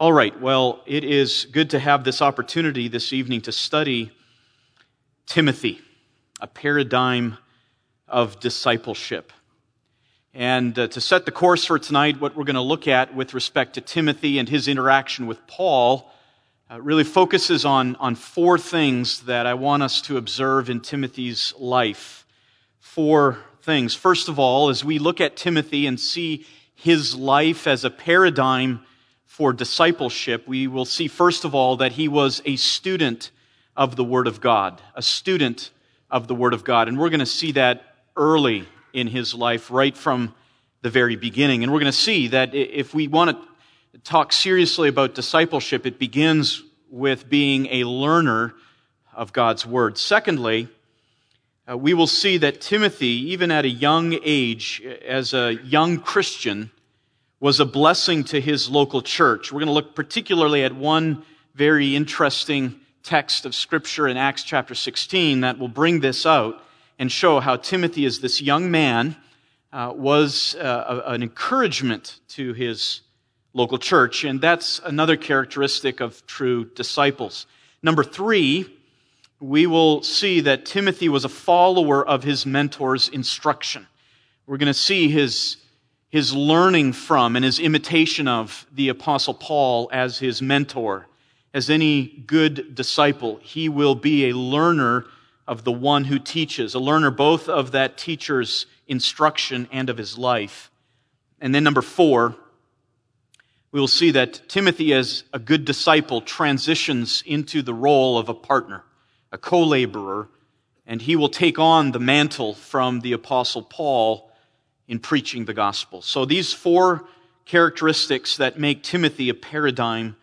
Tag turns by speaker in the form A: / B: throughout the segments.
A: All right, well, it is good to have this opportunity this evening to study Timothy, a paradigm of discipleship. And uh, to set the course for tonight, what we're going to look at with respect to Timothy and his interaction with Paul uh, really focuses on, on four things that I want us to observe in Timothy's life. Four things. First of all, as we look at Timothy and see his life as a paradigm for discipleship, we will see, first of all, that he was a student of the Word of God, a student of the Word of God. And we're going to see that early in his life, right from the very beginning. And we're going to see that if we want to talk seriously about discipleship, it begins with being a learner of God's Word. Secondly, uh, we will see that Timothy, even at a young age, as a young Christian, was a blessing to his local church. We're going to look particularly at one very interesting text of Scripture in Acts chapter 16 that will bring this out and show how Timothy, as this young man, uh, was uh, an encouragement to his local church. And that's another characteristic of true disciples. Number three, we will see that Timothy was a follower of his mentor's instruction. We're going to see his, his learning from and his imitation of the Apostle Paul as his mentor. As any good disciple, he will be a learner of the one who teaches, a learner both of that teacher's instruction and of his life. And then, number four, we will see that Timothy, as a good disciple, transitions into the role of a partner, a co laborer, and he will take on the mantle from the Apostle Paul in preaching the gospel. So, these four characteristics that make Timothy a paradigm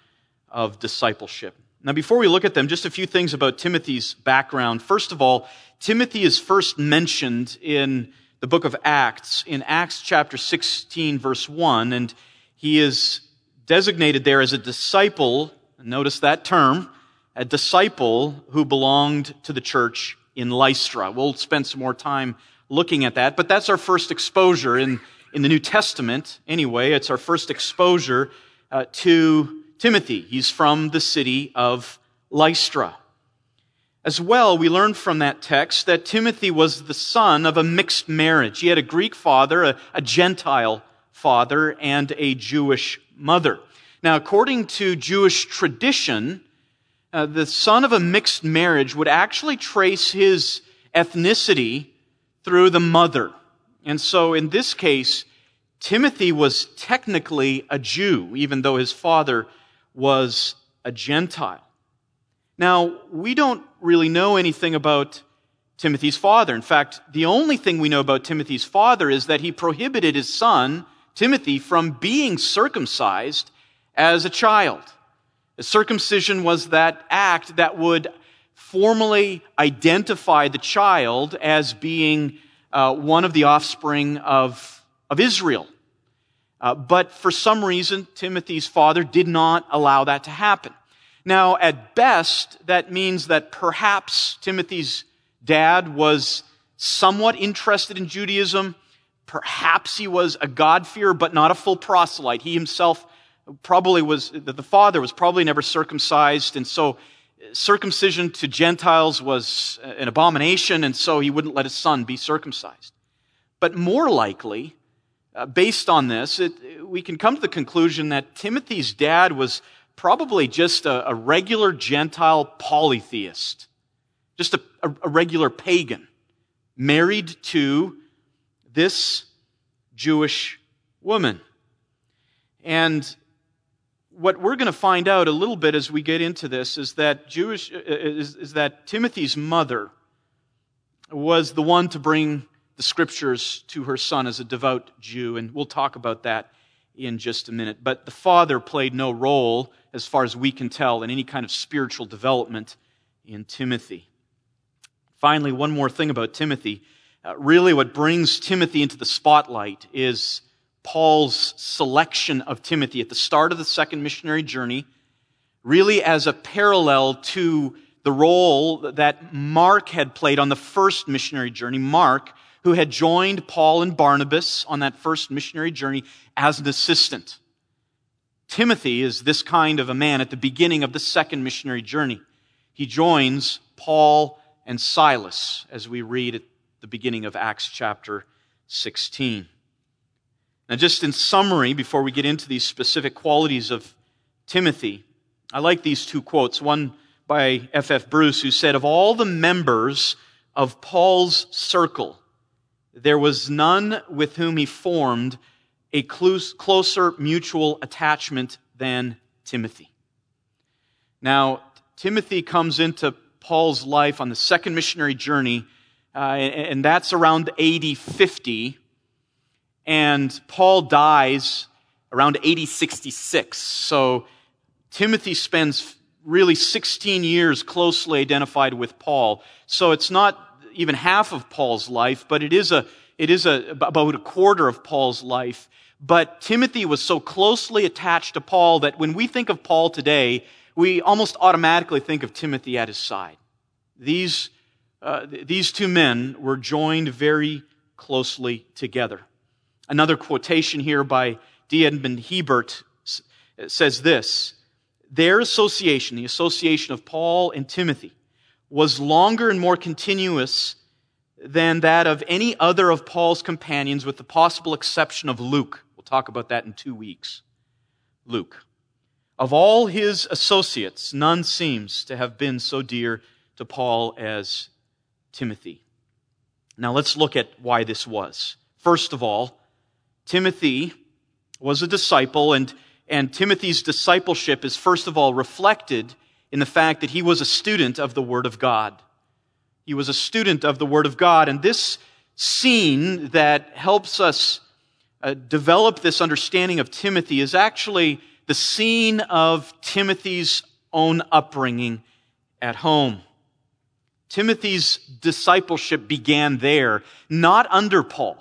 A: of discipleship. Now, before we look at them, just a few things about Timothy's background. First of all, Timothy is first mentioned in the book of Acts, in Acts chapter 16, verse 1, and he is designated there as a disciple, notice that term, a disciple who belonged to the church in Lystra. We'll spend some more time looking at that, but that's our first exposure in, in the New Testament. Anyway, it's our first exposure uh, to Timothy. He's from the city of Lystra. As well, we learn from that text that Timothy was the son of a mixed marriage. He had a Greek father, a, a Gentile father, and a Jewish mother. Now, according to Jewish tradition, uh, the son of a mixed marriage would actually trace his ethnicity through the mother. And so in this case, Timothy was technically a Jew, even though his father was a Gentile. Now, we don't really know anything about Timothy's father. In fact, the only thing we know about Timothy's father is that he prohibited his son Timothy from being circumcised as a child. Circumcision was that act that would formally identify the child as being uh, one of the offspring of, of Israel. Uh, but for some reason, Timothy's father did not allow that to happen. Now, at best, that means that perhaps Timothy's dad was somewhat interested in Judaism, Perhaps he was a God-fearer, but not a full proselyte. He himself probably was, the father was probably never circumcised, and so circumcision to Gentiles was an abomination, and so he wouldn't let his son be circumcised. But more likely, uh, based on this, it, we can come to the conclusion that Timothy's dad was probably just a, a regular Gentile polytheist, just a, a, a regular pagan, married to this Jewish woman. And what we're going to find out a little bit as we get into this is that Jewish uh, is, is, that Timothy's mother was the one to bring the scriptures to her son as a devout Jew, and we'll talk about that in just a minute. But the father played no role, as far as we can tell, in any kind of spiritual development in Timothy. Finally, one more thing about Timothy. Uh, really, what brings Timothy into the spotlight is Paul's selection of Timothy at the start of the second missionary journey, really as a parallel to the role that Mark had played on the first missionary journey. Mark, who had joined Paul and Barnabas on that first missionary journey as an assistant. Timothy is this kind of a man at the beginning of the second missionary journey. He joins Paul and Silas as we read at the beginning of Acts chapter 16. Now, just in summary, before we get into these specific qualities of Timothy, I like these two quotes. One by F. F. Bruce, who said, Of all the members of Paul's circle, there was none with whom he formed a closer mutual attachment than Timothy. Now, Timothy comes into Paul's life on the second missionary journey, uh, and that's around AD 50 and Paul dies around AD 66. So Timothy spends really 16 years closely identified with Paul. So it's not even half of Paul's life, but it is a, it is a, about a quarter of Paul's life. But Timothy was so closely attached to Paul that when we think of Paul today, we almost automatically think of Timothy at his side. These, uh, these two men were joined very closely together. Another quotation here by D. Edmond Hiebert says this Their association, the association of Paul and Timothy, was longer and more continuous than that of any other of Paul's companions, with the possible exception of Luke. We'll talk about that in two weeks. Luke. Of all his associates, none seems to have been so dear to Paul as Timothy. Now let's look at why this was. First of all, Timothy was a disciple, and, and Timothy's discipleship is first of all reflected in the fact that he was a student of the Word of God. He was a student of the Word of God, and this scene that helps us uh, develop this understanding of Timothy is actually the scene of Timothy's own upbringing at home. Timothy's discipleship began there, not under Paul.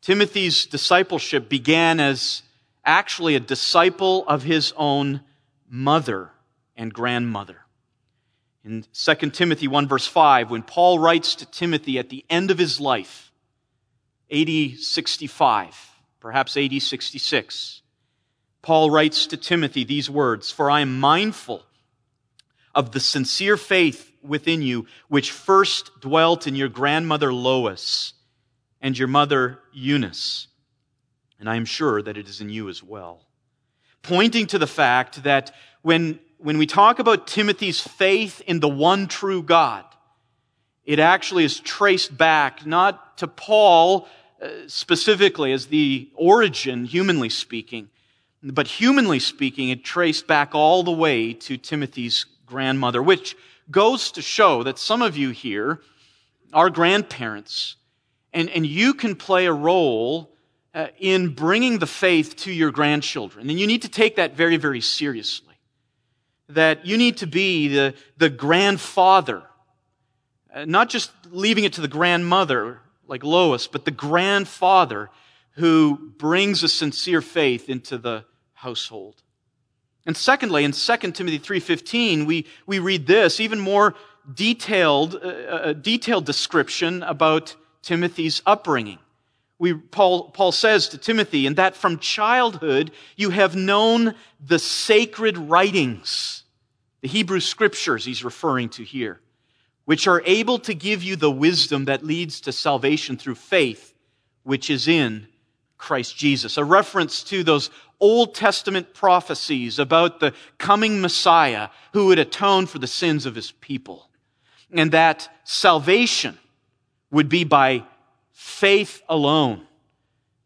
A: Timothy's discipleship began as actually a disciple of his own mother and grandmother. In 2 Timothy 1 verse 5, when Paul writes to Timothy at the end of his life, AD 65, perhaps AD 66, Paul writes to Timothy these words, For I am mindful of the sincere faith within you, which first dwelt in your grandmother Lois and your mother Eunice. And I am sure that it is in you as well. Pointing to the fact that when, when we talk about Timothy's faith in the one true God, it actually is traced back not to Paul uh, specifically as the origin, humanly speaking, but humanly speaking, it traced back all the way to Timothy's grandmother, which goes to show that some of you here are grandparents and, and you can play a role uh, in bringing the faith to your grandchildren. And you need to take that very, very seriously. That you need to be the, the grandfather, uh, not just leaving it to the grandmother like Lois, but the grandfather who brings a sincere faith into the household. And secondly, in 2 Timothy 3.15, we, we read this, even more detailed, uh, detailed description about Timothy's upbringing. We, Paul, Paul says to Timothy, and that from childhood you have known the sacred writings, the Hebrew scriptures he's referring to here, which are able to give you the wisdom that leads to salvation through faith, which is in Christ Jesus. A reference to those Old Testament prophecies about the coming Messiah who would atone for the sins of his people. And that salvation would be by faith alone,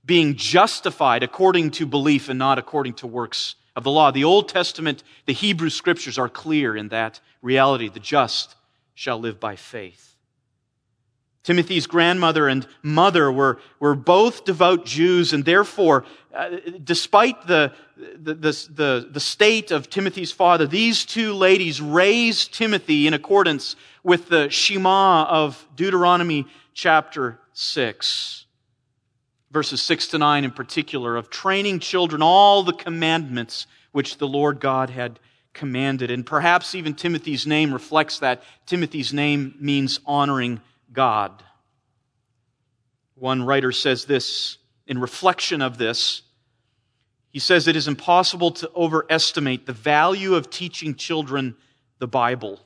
A: being justified according to belief and not according to works of the law. The Old Testament, the Hebrew scriptures are clear in that reality. The just shall live by faith. Timothy's grandmother and mother were, were both devout Jews, and therefore, uh, despite the, the, the, the, state of Timothy's father, these two ladies raised Timothy in accordance with the Shema of Deuteronomy chapter 6, verses 6 to 9 in particular, of training children all the commandments which the Lord God had commanded. And perhaps even Timothy's name reflects that. Timothy's name means honoring God. One writer says this in reflection of this. He says it is impossible to overestimate the value of teaching children the Bible.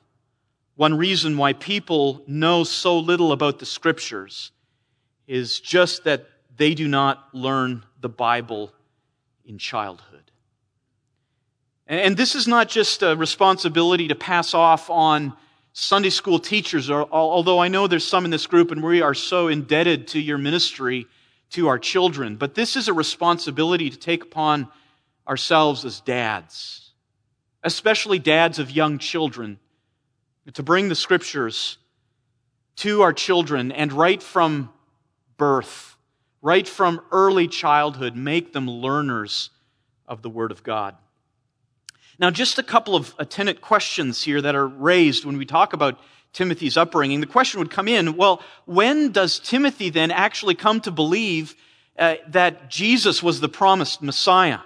A: One reason why people know so little about the scriptures is just that they do not learn the Bible in childhood. And this is not just a responsibility to pass off on Sunday school teachers, although I know there's some in this group and we are so indebted to your ministry to our children. But this is a responsibility to take upon ourselves as dads, especially dads of young children, to bring the scriptures to our children and right from birth, right from early childhood, make them learners of the Word of God. Now, just a couple of attendant questions here that are raised when we talk about Timothy's upbringing. The question would come in well, when does Timothy then actually come to believe uh, that Jesus was the promised Messiah?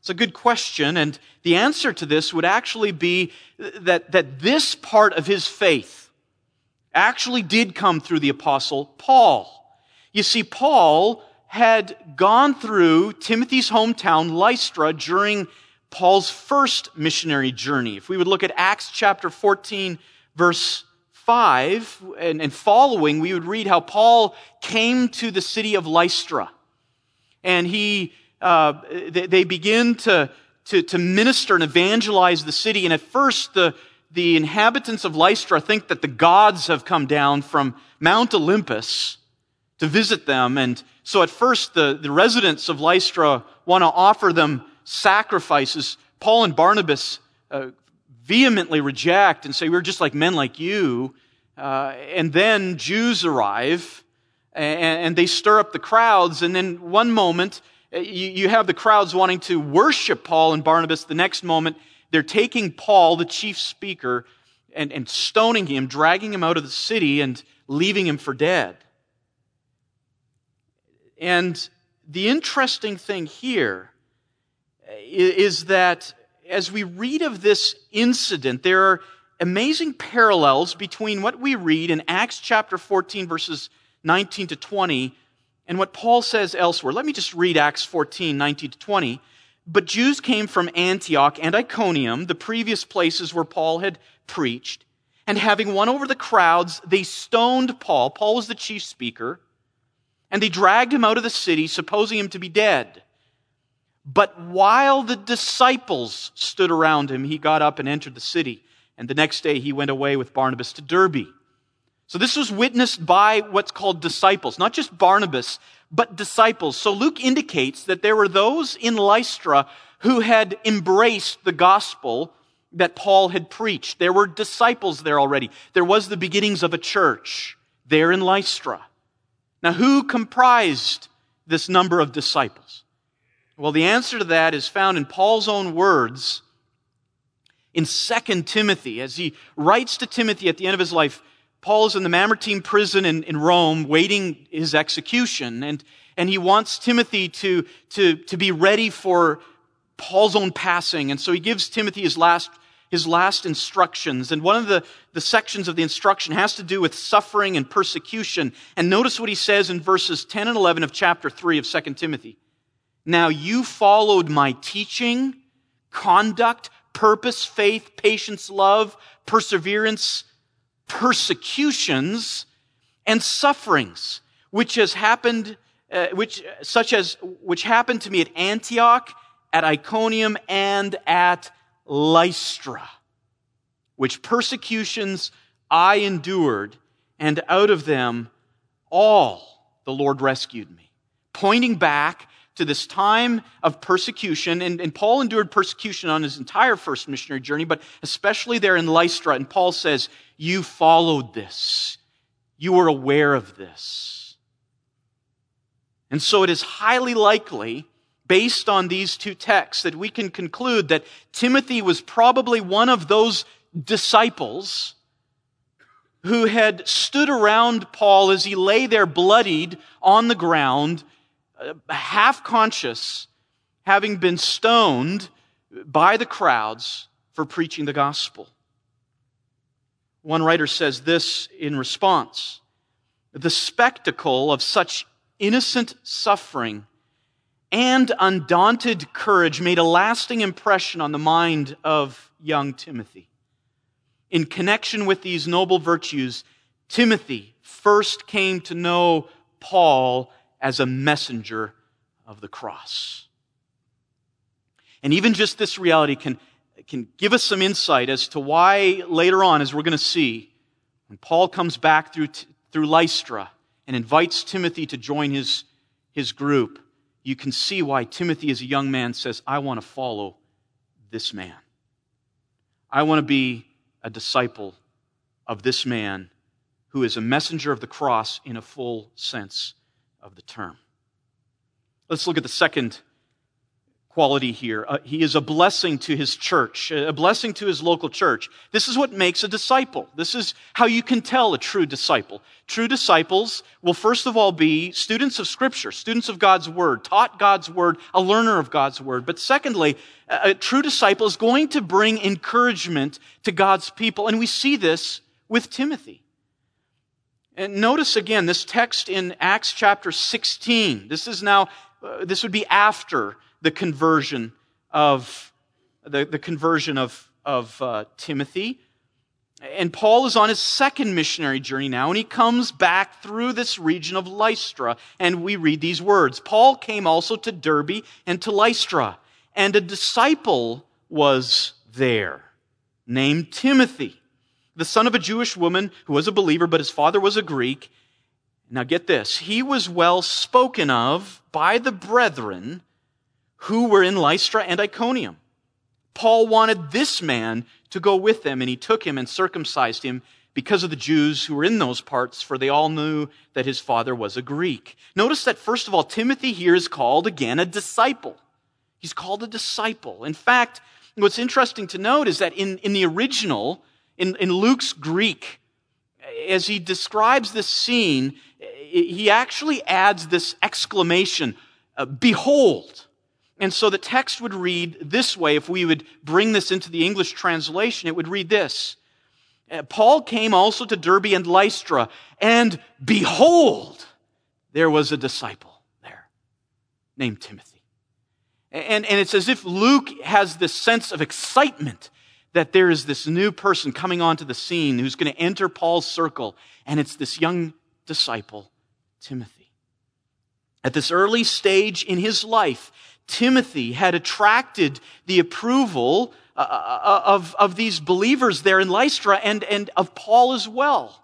A: It's a good question, and the answer to this would actually be that, that this part of his faith actually did come through the Apostle Paul. You see, Paul had gone through Timothy's hometown, Lystra, during Paul's first missionary journey. If we would look at Acts chapter 14, verse 5 and, and following, we would read how Paul came to the city of Lystra. And he, uh, they, they begin to, to, to minister and evangelize the city. And at first, the, the inhabitants of Lystra think that the gods have come down from Mount Olympus to visit them. And so at first, the, the residents of Lystra want to offer them sacrifices, Paul and Barnabas uh, vehemently reject and say, We're just like men like you. Uh, and then Jews arrive and, and, they stir up the crowds. And then one moment, uh, you, you have the crowds wanting to worship Paul and Barnabas. The next moment, they're taking Paul, the chief speaker, and, and stoning him, dragging him out of the city, and leaving him for dead. And the interesting thing here is that as we read of this incident, there are amazing parallels between what we read in Acts chapter 14, verses 19 to 20, and what Paul says elsewhere. Let me just read Acts 14, 19 to 20. But Jews came from Antioch and Iconium, the previous places where Paul had preached, and having won over the crowds, they stoned Paul. Paul was the chief speaker, and they dragged him out of the city, supposing him to be dead. But while the disciples stood around him, he got up and entered the city. And the next day he went away with Barnabas to Derbe. So this was witnessed by what's called disciples, not just Barnabas, but disciples. So Luke indicates that there were those in Lystra who had embraced the gospel that Paul had preached. There were disciples there already. There was the beginnings of a church there in Lystra. Now, who comprised this number of disciples? Well, the answer to that is found in Paul's own words in 2 Timothy. As he writes to Timothy at the end of his life, Paul is in the Mamertine prison in, in Rome waiting his execution. And, and he wants Timothy to, to, to be ready for Paul's own passing. And so he gives Timothy his last, his last instructions. And one of the, the sections of the instruction has to do with suffering and persecution. And notice what he says in verses 10 and 11 of chapter 3 of 2 Timothy. Now you followed my teaching, conduct, purpose, faith, patience, love, perseverance, persecutions, and sufferings, which has happened, uh, which, such as, which happened to me at Antioch, at Iconium, and at Lystra, which persecutions I endured, and out of them all the Lord rescued me. Pointing back to this time of persecution. And, and, Paul endured persecution on his entire first missionary journey, but especially there in Lystra. And Paul says, You followed this, you were aware of this. And so it is highly likely, based on these two texts, that we can conclude that Timothy was probably one of those disciples who had stood around Paul as he lay there bloodied on the ground Uh, half conscious, having been stoned by the crowds for preaching the gospel. One writer says this in response The spectacle of such innocent suffering and undaunted courage made a lasting impression on the mind of young Timothy. In connection with these noble virtues, Timothy first came to know Paul as a messenger of the cross. And even just this reality can, can give us some insight as to why later on, as we're going to see, when Paul comes back through, through Lystra and invites Timothy to join his, his group, you can see why Timothy, as a young man, says, I want to follow this man. I want to be a disciple of this man who is a messenger of the cross in a full sense of the term. Let's look at the second quality here. Uh, he is a blessing to his church, a blessing to his local church. This is what makes a disciple. This is how you can tell a true disciple. True disciples will first of all be students of Scripture, students of God's Word, taught God's Word, a learner of God's Word. But secondly, a true disciple is going to bring encouragement to God's people. And we see this with Timothy. And notice again this text in Acts chapter 16. This is now, uh, this would be after the conversion of the, the conversion of, of uh, Timothy. And Paul is on his second missionary journey now, and he comes back through this region of Lystra. And we read these words Paul came also to Derbe and to Lystra, and a disciple was there named Timothy, the son of a Jewish woman who was a believer, but his father was a Greek. Now get this, he was well spoken of by the brethren who were in Lystra and Iconium. Paul wanted this man to go with them, and he took him and circumcised him because of the Jews who were in those parts, for they all knew that his father was a Greek. Notice that, first of all, Timothy here is called again a disciple. He's called a disciple. In fact, what's interesting to note is that in, in the original, in, in Luke's Greek, as he describes this scene, he actually adds this exclamation, uh, Behold! And so the text would read this way. If we would bring this into the English translation, it would read this. Uh, Paul came also to Derbe and Lystra, and behold, there was a disciple there named Timothy. And, and it's as if Luke has this sense of excitement that there is this new person coming onto the scene who's going to enter Paul's circle, and it's this young disciple, Timothy. At this early stage in his life, Timothy had attracted the approval uh, uh, uh, of, of these believers there in Lystra and, and of Paul as well.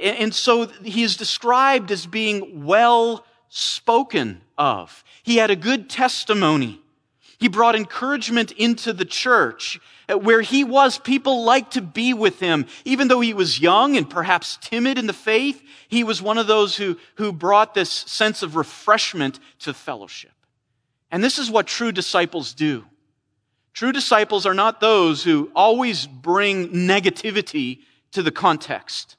A: And so he is described as being well spoken of. He had a good testimony. He brought encouragement into the church. Uh, where he was, people liked to be with him. Even though he was young and perhaps timid in the faith, he was one of those who, who brought this sense of refreshment to fellowship. And this is what true disciples do. True disciples are not those who always bring negativity to the context.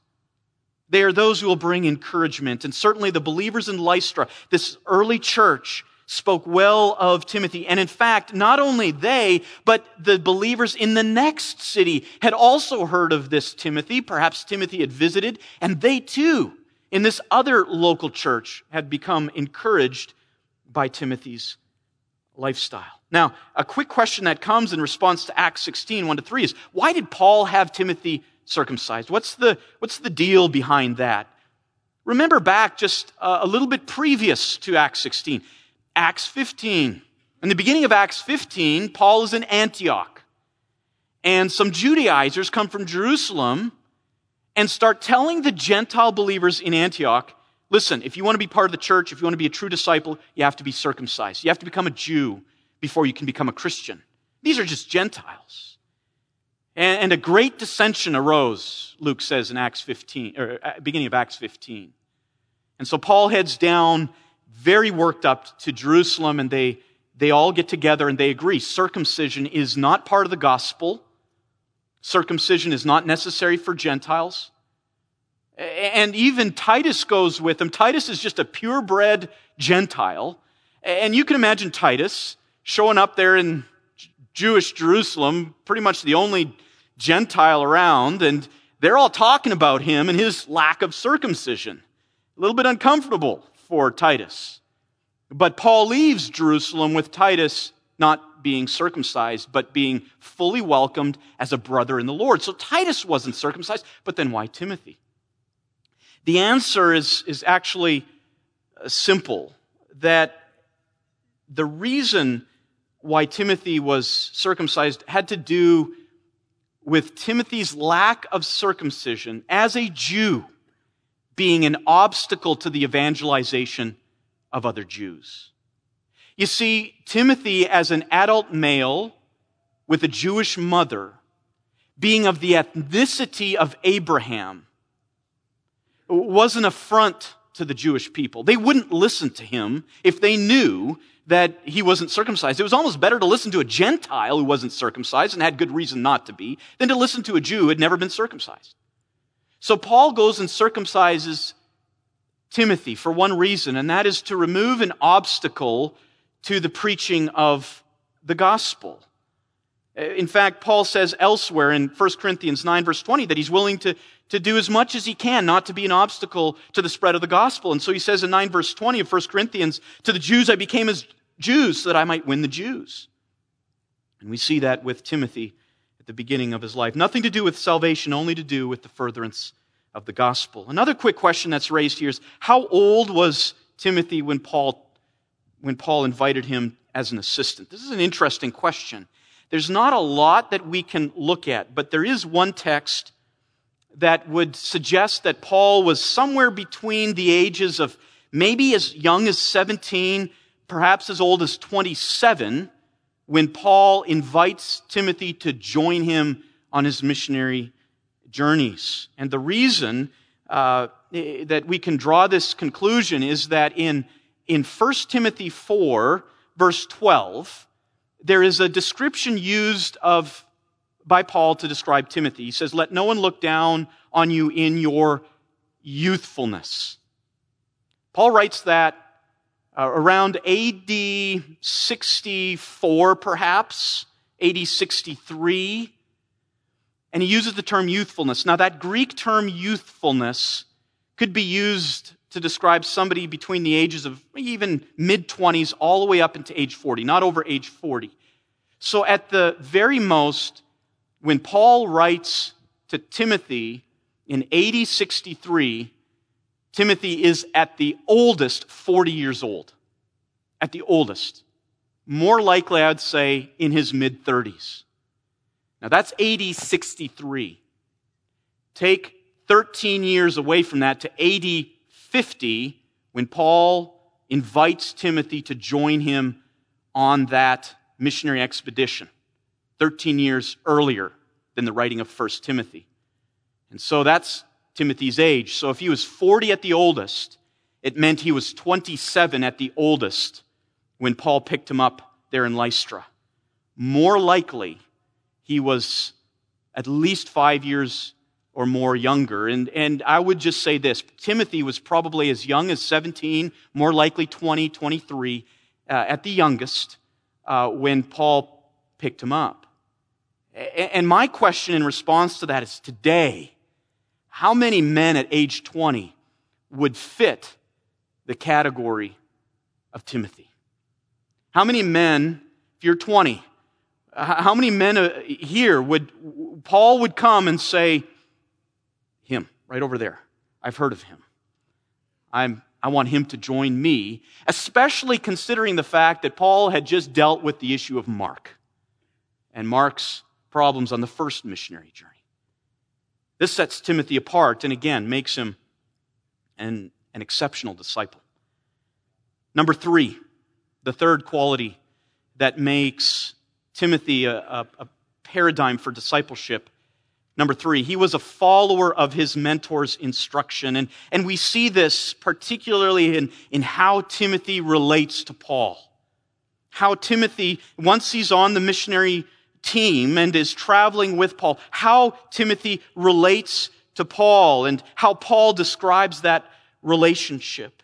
A: They are those who will bring encouragement. And certainly the believers in Lystra, this early church, spoke well of Timothy. And in fact, not only they, but the believers in the next city had also heard of this Timothy. Perhaps Timothy had visited, and they too, in this other local church, had become encouraged by Timothy's lifestyle. Now, a quick question that comes in response to Acts 16, 1 to 3 is why did Paul have Timothy circumcised? What's the, what's the deal behind that? Remember back just a little bit previous to Acts 16, Acts 15. In the beginning of Acts 15, Paul is in Antioch. And some Judaizers come from Jerusalem and start telling the Gentile believers in Antioch Listen, if you want to be part of the church, if you want to be a true disciple, you have to be circumcised. You have to become a Jew before you can become a Christian. These are just Gentiles. And, a great dissension arose, Luke says in Acts 15, or uh, beginning of Acts 15. And so Paul heads down, very worked up to Jerusalem, and they, they all get together and they agree circumcision is not part of the gospel. Circumcision is not necessary for Gentiles. And even Titus goes with them. Titus is just a purebred Gentile. And you can imagine Titus showing up there in Jewish Jerusalem, pretty much the only Gentile around, and they're all talking about him and his lack of circumcision. A little bit uncomfortable for Titus. But Paul leaves Jerusalem with Titus not being circumcised, but being fully welcomed as a brother in the Lord. So Titus wasn't circumcised, but then why Timothy? The answer is, is actually uh, simple that the reason why Timothy was circumcised had to do with Timothy's lack of circumcision as a Jew being an obstacle to the evangelization of other Jews. You see, Timothy, as an adult male with a Jewish mother, being of the ethnicity of Abraham, was an affront to the Jewish people. They wouldn't listen to him if they knew that he wasn't circumcised. It was almost better to listen to a Gentile who wasn't circumcised and had good reason not to be than to listen to a Jew who had never been circumcised. So Paul goes and circumcises Timothy for one reason, and that is to remove an obstacle to the preaching of the gospel. Uh, in fact, Paul says elsewhere in 1 Corinthians 9, verse 20, that he's willing to, to do as much as he can not to be an obstacle to the spread of the gospel. And so he says in 9, verse 20 of 1 Corinthians, To the Jews I became as Jews so that I might win the Jews. And we see that with Timothy at the beginning of his life. Nothing to do with salvation, only to do with the furtherance of the gospel. Another quick question that's raised here is how old was Timothy when Paul, when Paul invited him as an assistant? This is an interesting question. There's not a lot that we can look at, but there is one text that would suggest that Paul was somewhere between the ages of maybe as young as 17, perhaps as old as 27, when Paul invites Timothy to join him on his missionary journeys. And the reason uh, that we can draw this conclusion is that in, in 1 Timothy 4, verse 12, there is a description used of by Paul to describe Timothy. He says, Let no one look down on you in your youthfulness. Paul writes that uh, around AD 64, perhaps, AD 63 and he uses the term youthfulness. Now, that Greek term youthfulness could be used to describe somebody between the ages of even mid 20s all the way up into age 40, not over age 40. So, at the very most, when Paul writes to Timothy in AD 63, Timothy is at the oldest 40 years old. At the oldest. More likely, I'd say, in his mid 30s. Now that's AD 63. Take 13 years away from that to AD 50 when Paul invites Timothy to join him on that missionary expedition. 13 years earlier than the writing of 1 Timothy. And so that's Timothy's age. So if he was 40 at the oldest, it meant he was 27 at the oldest when Paul picked him up there in Lystra. More likely, he was at least five years or more younger. And, and I would just say this Timothy was probably as young as 17, more likely 20, 23, uh, at the youngest, uh, when Paul picked him up. And my question in response to that is today, how many men at age 20 would fit the category of Timothy? How many men, if you're 20, how many men uh, here would, Paul would come and say, Him, right over there. I've heard of him. I'm, I want him to join me, especially considering the fact that Paul had just dealt with the issue of Mark and Mark's problems on the first missionary journey. This sets Timothy apart and again makes him an, an exceptional disciple. Number three, the third quality that makes Timothy a, a, a paradigm for discipleship. Number three, he was a follower of his mentor's instruction. And, and we see this particularly in, in how Timothy relates to Paul. How Timothy, once he's on the missionary team and is traveling with Paul, how Timothy relates to Paul and how Paul describes that relationship.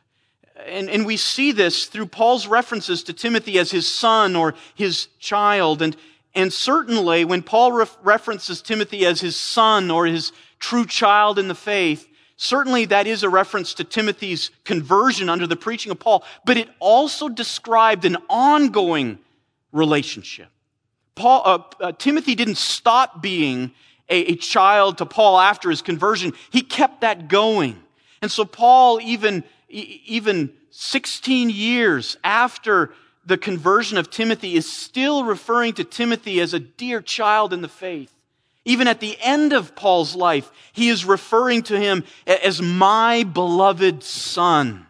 A: And, and we see this through Paul's references to Timothy as his son or his child. And, and certainly when Paul ref- references Timothy as his son or his true child in the faith, certainly that is a reference to Timothy's conversion under the preaching of Paul, but it also described an ongoing relationship. Paul, uh, uh, Timothy didn't stop being a, a child to Paul after his conversion. He kept that going. And so Paul, even, even 16 years after the conversion of Timothy, is still referring to Timothy as a dear child in the faith. Even at the end of Paul's life, he is referring to him as my beloved son.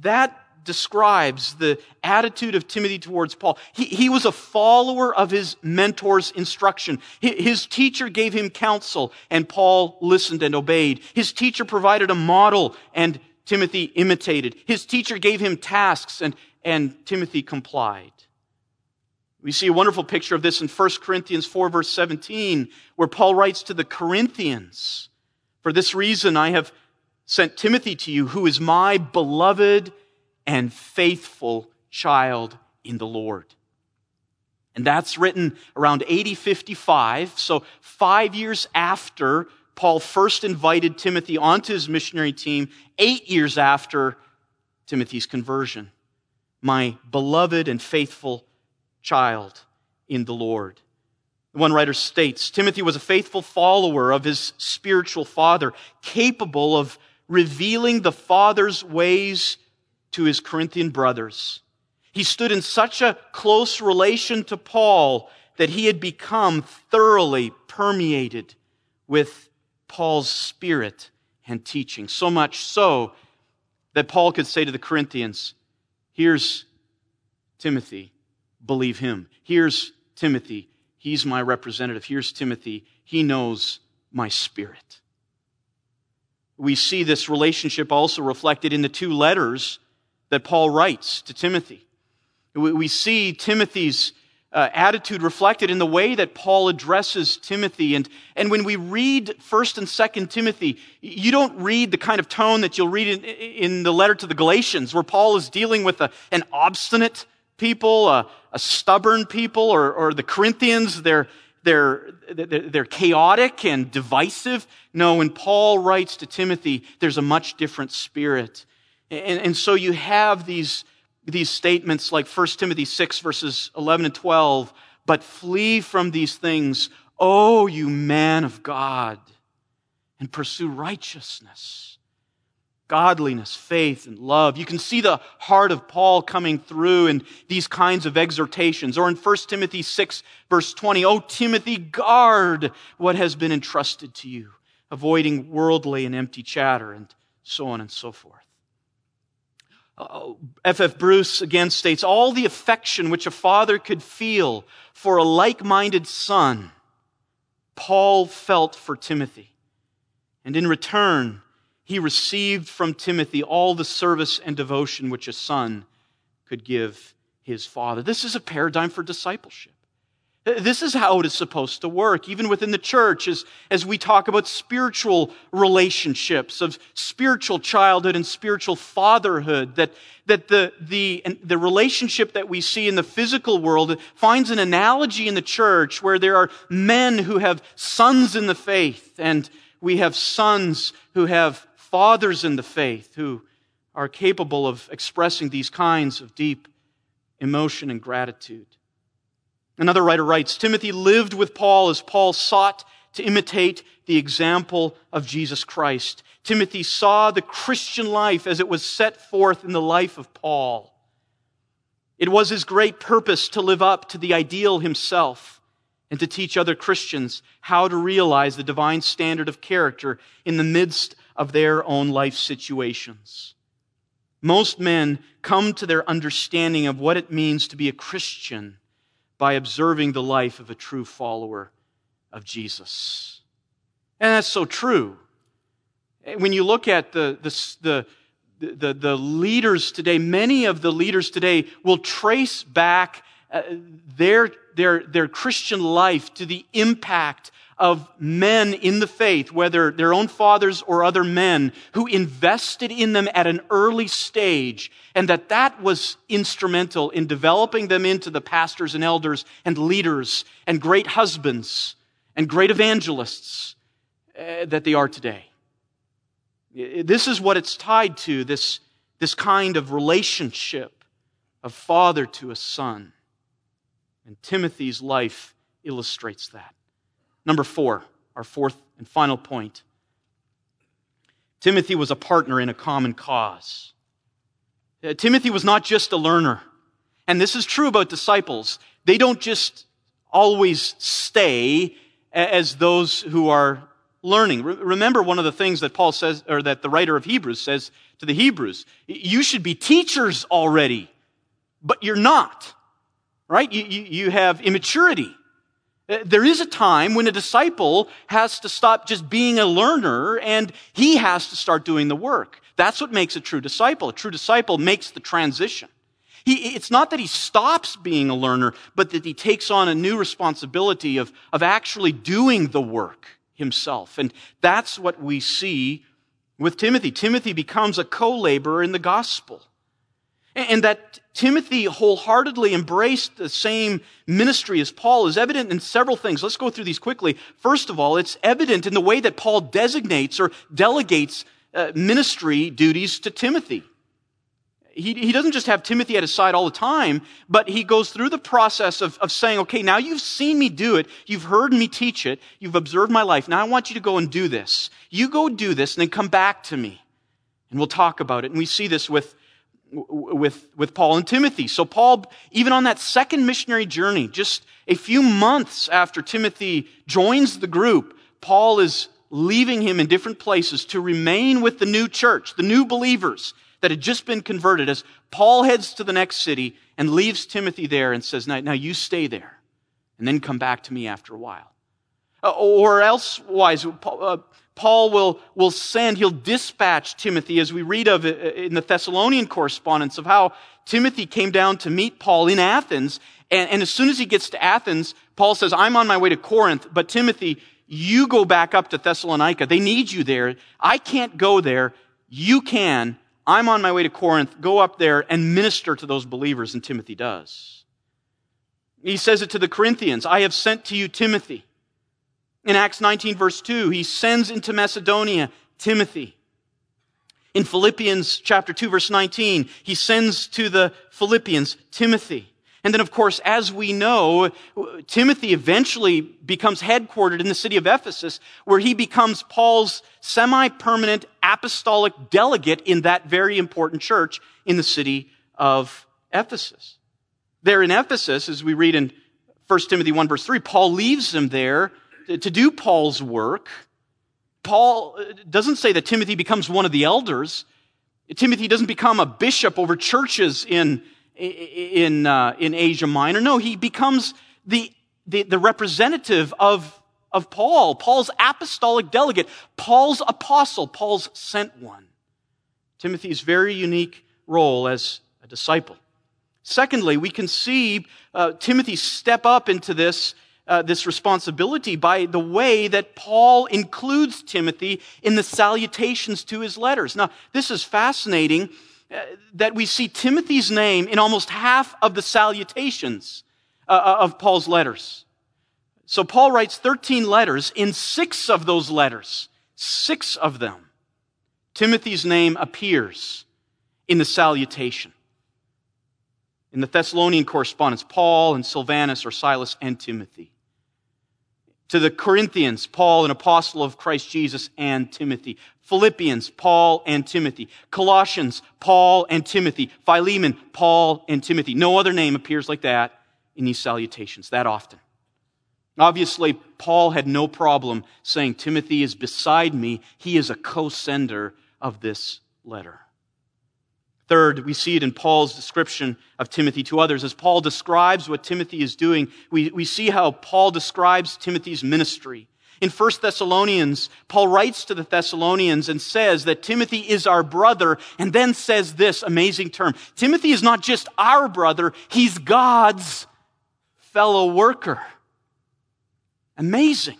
A: That describes the attitude of Timothy towards Paul. He, he was a follower of his mentor's instruction. His teacher gave him counsel, and Paul listened and obeyed. His teacher provided a model, and Timothy imitated. His teacher gave him tasks, and, and Timothy complied. We see a wonderful picture of this in 1 Corinthians 4, verse 17, where Paul writes to the Corinthians, For this reason I have sent Timothy to you, who is my beloved and faithful child in the Lord. And that's written around 8055, so five years after Paul first invited Timothy onto his missionary team, eight years after Timothy's conversion. My beloved and faithful child in the Lord. One writer states Timothy was a faithful follower of his spiritual father, capable of revealing the father's ways to his Corinthian brothers. He stood in such a close relation to Paul that he had become thoroughly permeated with Paul's spirit and teaching. So much so that Paul could say to the Corinthians, Here's Timothy, believe him. Here's Timothy, he's my representative. Here's Timothy, he knows my spirit. We see this relationship also reflected in the two letters that Paul writes to Timothy. We see Timothy's uh, attitude reflected in the way that Paul addresses Timothy. And, and when we read 1st and 2nd Timothy, you don't read the kind of tone that you'll read in, in the letter to the Galatians, where Paul is dealing with a, an obstinate people, a, a stubborn people, or, or the Corinthians, they're, they're, they're chaotic and divisive. No, when Paul writes to Timothy, there's a much different spirit. And, and so you have these, these statements like 1 Timothy 6 verses 11 and 12, but flee from these things, O you man of God, and pursue righteousness, godliness, faith, and love. You can see the heart of Paul coming through in these kinds of exhortations. Or in 1 Timothy 6 verse 20, O Timothy, guard what has been entrusted to you, avoiding worldly and empty chatter, and so on and so forth. F.F. F. Bruce again states all the affection which a father could feel for a like minded son, Paul felt for Timothy. And in return, he received from Timothy all the service and devotion which a son could give his father. This is a paradigm for discipleship. This is how it is supposed to work, even within the church, as, as we talk about spiritual relationships, of spiritual childhood and spiritual fatherhood, that, that the, the, the relationship that we see in the physical world finds an analogy in the church where there are men who have sons in the faith, and we have sons who have fathers in the faith who are capable of expressing these kinds of deep emotion and gratitude. Another writer writes Timothy lived with Paul as Paul sought to imitate the example of Jesus Christ. Timothy saw the Christian life as it was set forth in the life of Paul. It was his great purpose to live up to the ideal himself and to teach other Christians how to realize the divine standard of character in the midst of their own life situations. Most men come to their understanding of what it means to be a Christian by observing the life of a true follower of Jesus. And that's so true. When you look at the, the, the, the, the leaders today, many of the leaders today will trace back their, their, their Christian life to the impact of men in the faith, whether their own fathers or other men, who invested in them at an early stage, and that that was instrumental in developing them into the pastors and elders and leaders and great husbands and great evangelists uh, that they are today. This is what it's tied to this, this kind of relationship of father to a son. And Timothy's life illustrates that. Number four, our fourth and final point. Timothy was a partner in a common cause. Uh, Timothy was not just a learner. And this is true about disciples. They don't just always stay as those who are learning. Remember one of the things that Paul says, or that the writer of Hebrews says to the Hebrews. You should be teachers already, but you're not. Right? You, you, you have immaturity. Uh, there is a time when a disciple has to stop just being a learner and he has to start doing the work. That's what makes a true disciple. A true disciple makes the transition. He, it's not that he stops being a learner, but that he takes on a new responsibility of, of actually doing the work himself. And that's what we see with Timothy. Timothy becomes a co-laborer in the gospel. And that Timothy wholeheartedly embraced the same ministry as Paul is evident in several things. Let's go through these quickly. First of all, it's evident in the way that Paul designates or delegates uh, ministry duties to Timothy he, he doesn't just have Timothy at his side all the time, but he goes through the process of, of saying, okay, now you've seen me do it. You've heard me teach it. You've observed my life. Now I want you to go and do this. You go do this and then come back to me and we'll talk about it. And we see this with, with, with Paul and Timothy. So Paul, even on that second missionary journey, just a few months after Timothy joins the group, Paul is leaving him in different places to remain with the new church, the new believers that had just been converted as Paul heads to the next city and leaves Timothy there and says, Now, now you stay there and then come back to me after a while. Uh, or elsewise, uh, Paul will, will send, he'll dispatch Timothy, as we read of uh, in the Thessalonian correspondence, of how Timothy came down to meet Paul in Athens. And, and as soon as he gets to Athens, Paul says, I'm on my way to Corinth, but Timothy, you go back up to Thessalonica. They need you there. I can't go there. You can. I'm on my way to Corinth. Go up there and minister to those believers. And Timothy does. He says it to the Corinthians I have sent to you Timothy. In Acts 19, verse 2, he sends into Macedonia Timothy. In Philippians chapter 2, verse 19, he sends to the Philippians Timothy. And then, of course, as we know, Timothy eventually becomes headquartered in the city of Ephesus, where he becomes Paul's semi-permanent apostolic delegate in that very important church in the city of Ephesus. There in Ephesus, as we read in 1 Timothy 1 verse 3, Paul leaves him there to do Paul's work. Paul uh, doesn't say that Timothy becomes one of the elders. Timothy doesn't become a bishop over churches in in, uh, in Asia Minor. No, he becomes the, the, the representative of, of Paul, Paul's apostolic delegate, Paul's apostle, Paul's sent one. Timothy's very unique role as a disciple. Secondly, we can see uh, Timothy step up into this, uh, this responsibility by the way that Paul includes Timothy in the salutations to his letters. Now, this is fascinating uh, that we see Timothy's name in almost half of the salutations uh, uh, of Paul's letters. So Paul writes 13 letters. In six of those letters, six of them, Timothy's name appears in the salutation. In the Thessalonian correspondence, Paul and Silvanus or Silas and Timothy. To the Corinthians, Paul, an apostle of Christ Jesus and Timothy. Philippians, Paul and Timothy. Colossians, Paul and Timothy. Philemon, Paul and Timothy. No other name appears like that in these salutations that often. Obviously, Paul had no problem saying, Timothy is beside me. He is a co sender of this letter. Third, we see it in Paul's description of Timothy to others. As Paul describes what Timothy is doing, we, we see how Paul describes Timothy's ministry. In 1 Thessalonians, Paul writes to the Thessalonians and says that Timothy is our brother, and then says this amazing term Timothy is not just our brother, he's God's fellow worker. Amazing.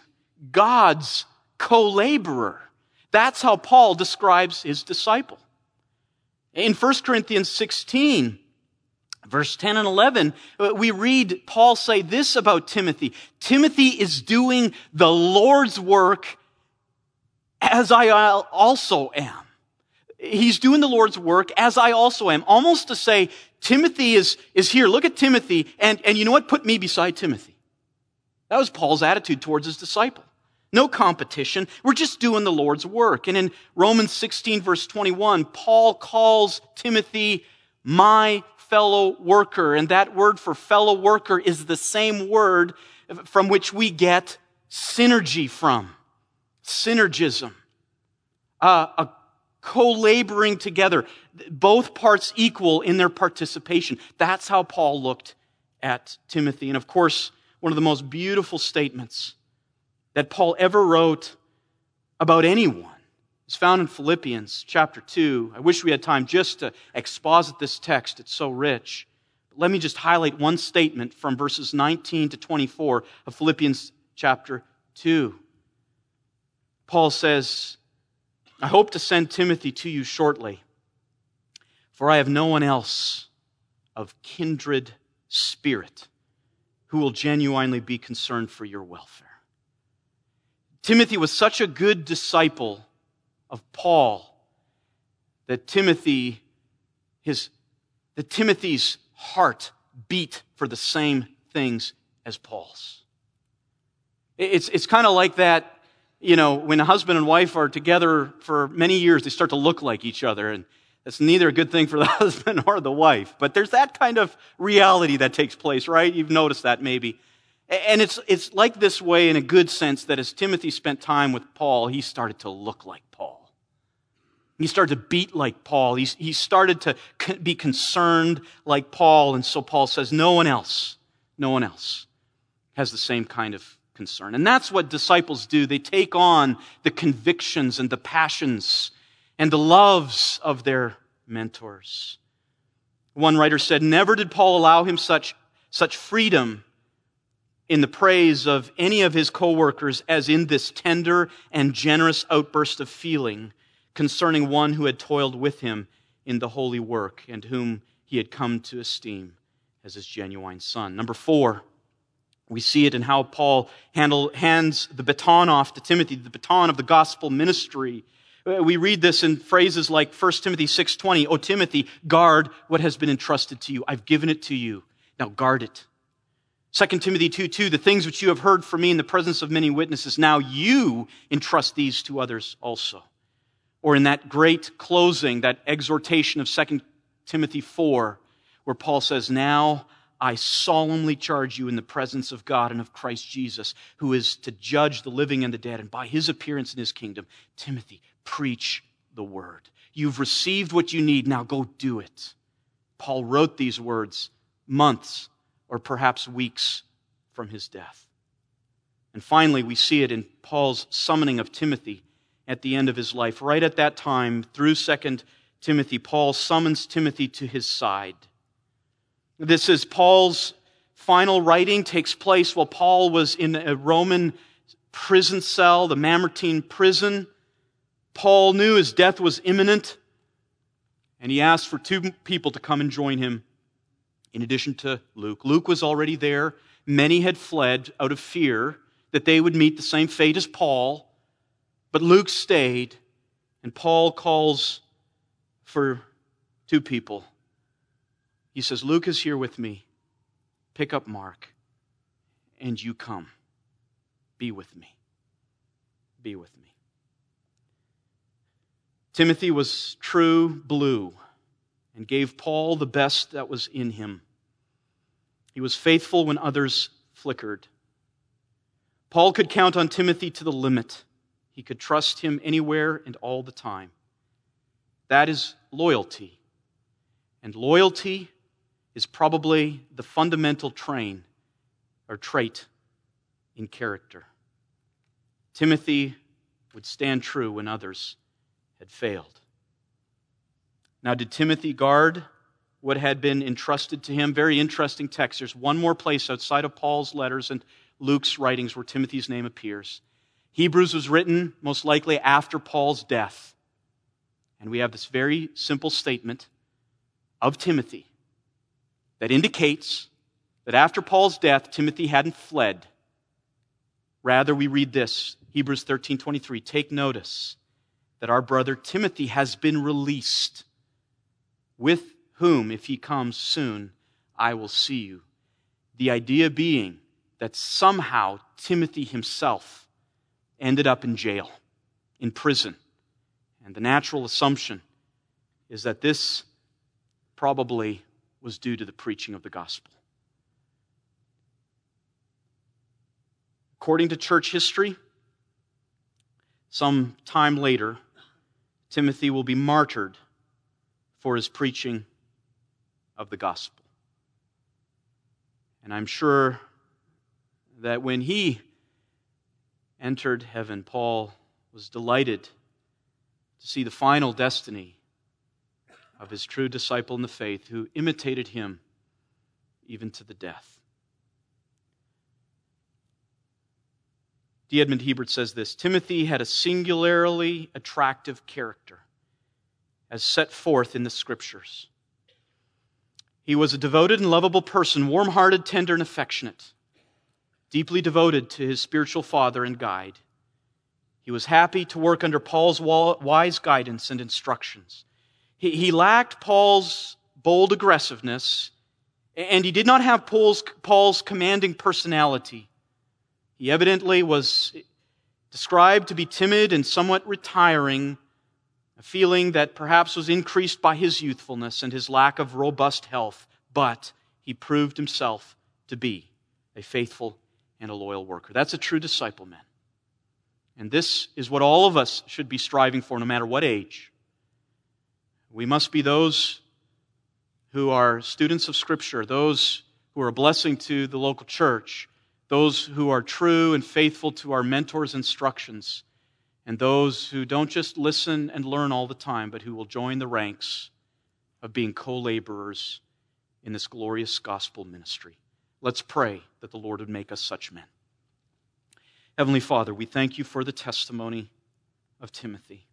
A: God's co laborer. That's how Paul describes his disciple. In 1 Corinthians 16, verse 10 and 11, uh, we read Paul say this about Timothy. Timothy is doing the Lord's work as I also am. He's doing the Lord's work as I also am. Almost to say, Timothy is, is here. Look at Timothy. And, and you know what? Put me beside Timothy. That was Paul's attitude towards his disciple. No competition. We're just doing the Lord's work. And in Romans 16 verse 21, Paul calls Timothy my fellow worker. And that word for fellow worker is the same word from which we get synergy from. Synergism. Uh, a co-laboring together. Both parts equal in their participation. That's how Paul looked at Timothy. And of course, one of the most beautiful statements that Paul ever wrote about anyone is found in Philippians chapter 2. I wish we had time just to exposit this text. It's so rich. But let me just highlight one statement from verses 19 to 24 of Philippians chapter 2. Paul says, I hope to send Timothy to you shortly, for I have no one else of kindred spirit who will genuinely be concerned for your welfare. Timothy was such a good disciple of Paul that Timothy, his, that Timothy's heart beat for the same things as Paul's. It's, it's kind of like that, you know, when a husband and wife are together for many years, they start to look like each other. And that's neither a good thing for the husband or the wife. But there's that kind of reality that takes place, right? You've noticed that maybe. And it's, it's like this way in a good sense that as Timothy spent time with Paul, he started to look like Paul. He started to beat like Paul. He, he started to be concerned like Paul. And so Paul says, no one else, no one else has the same kind of concern. And that's what disciples do. They take on the convictions and the passions and the loves of their mentors. One writer said, Never did Paul allow him such, such freedom in the praise of any of his coworkers as in this tender and generous outburst of feeling concerning one who had toiled with him in the holy work and whom he had come to esteem as his genuine son. Number four, we see it in how Paul handle, hands the baton off to Timothy, the baton of the gospel ministry. Uh, we read this in phrases like 1 Timothy 6:20, "O Timothy, guard what has been entrusted to you. I've given it to you. Now guard it." 2 Timothy 2 2, the things which you have heard from me in the presence of many witnesses, now you entrust these to others also. Or in that great closing, that exhortation of 2 Timothy 4, where Paul says, Now I solemnly charge you in the presence of God and of Christ Jesus, who is to judge the living and the dead, and by his appearance in his kingdom, Timothy, preach the word. You've received what you need, now go do it. Paul wrote these words months or perhaps weeks from his death. And finally, we see it in Paul's summoning of Timothy at the end of his life. Right at that time, through 2 Timothy, Paul summons Timothy to his side. This is Paul's final writing, takes place while Paul was in a Roman prison cell, the Mamertine prison. Paul knew his death was imminent, and he asked for two people to come and join him in addition to Luke. Luke was already there. Many had fled out of fear that they would meet the same fate as Paul. But Luke stayed, and Paul calls for two people. He says, Luke is here with me. Pick up Mark, and you come. Be with me. Be with me. Timothy was true blue and gave Paul the best that was in him. He was faithful when others flickered. Paul could count on Timothy to the limit. He could trust him anywhere and all the time. That is loyalty. And loyalty is probably the fundamental train or trait in character. Timothy would stand true when others had failed. Now, did Timothy guard what had been entrusted to him? Very interesting text. There's one more place outside of Paul's letters and Luke's writings where Timothy's name appears. Hebrews was written most likely after Paul's death. And we have this very simple statement of Timothy that indicates that after Paul's death, Timothy hadn't fled. Rather, we read this Hebrews 13 23. Take notice that our brother Timothy has been released, with whom, if he comes soon, I will see you. The idea being that somehow Timothy himself ended up in jail, in prison. And the natural assumption is that this probably was due to the preaching of the gospel. According to church history, some time later, Timothy will be martyred for his preaching of the gospel. And I'm sure that when he entered heaven, Paul was delighted to see the final destiny of his true disciple in the faith who imitated him even to the death. D. Edmond Hiebert says this Timothy had a singularly attractive character as set forth in the scriptures. He was a devoted and lovable person, warm hearted, tender, and affectionate, deeply devoted to his spiritual father and guide. He was happy to work under Paul's wise guidance and instructions. He, lacked Paul's bold aggressiveness, and he did not have Paul's, Paul's commanding personality. He evidently was described to be timid and somewhat retiring, a feeling that perhaps was increased by his youthfulness and his lack of robust health, but he proved himself to be a faithful and a loyal worker. That's a true disciple, man. And this is what all of us should be striving for, no matter what age. We must be those who are students of Scripture, those who are a blessing to the local church, those who are true and faithful to our mentors' instructions, and those who don't just listen and learn all the time, but who will join the ranks of being co laborers in this glorious gospel ministry. Let's pray that the Lord would make us such men. Heavenly Father, we thank you for the testimony of Timothy.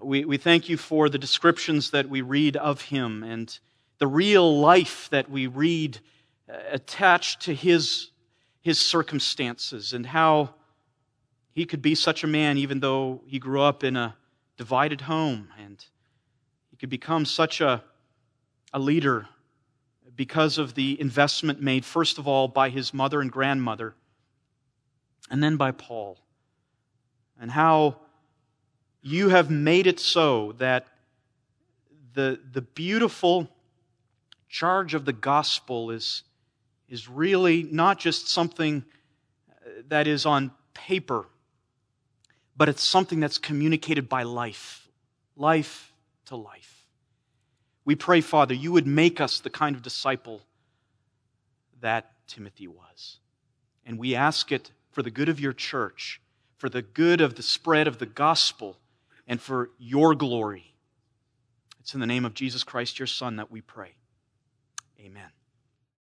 A: We, we thank you for the descriptions that we read of him and the real life that we read uh, attached to his, his circumstances and how he could be such a man even though he grew up in a divided home and he could become such a, a leader because of the investment made, first of all, by his mother and grandmother, and then by Paul. And how you have made it so that the, the beautiful charge of the gospel is is really not just something that is on paper, but it's something that's communicated by life, life to life. We pray, Father, you would make us the kind of disciple that Timothy was. And we ask it for the good of your church, for the good of the spread of the gospel, and for your glory. It's in the name of Jesus Christ, your Son, that we pray. Amen.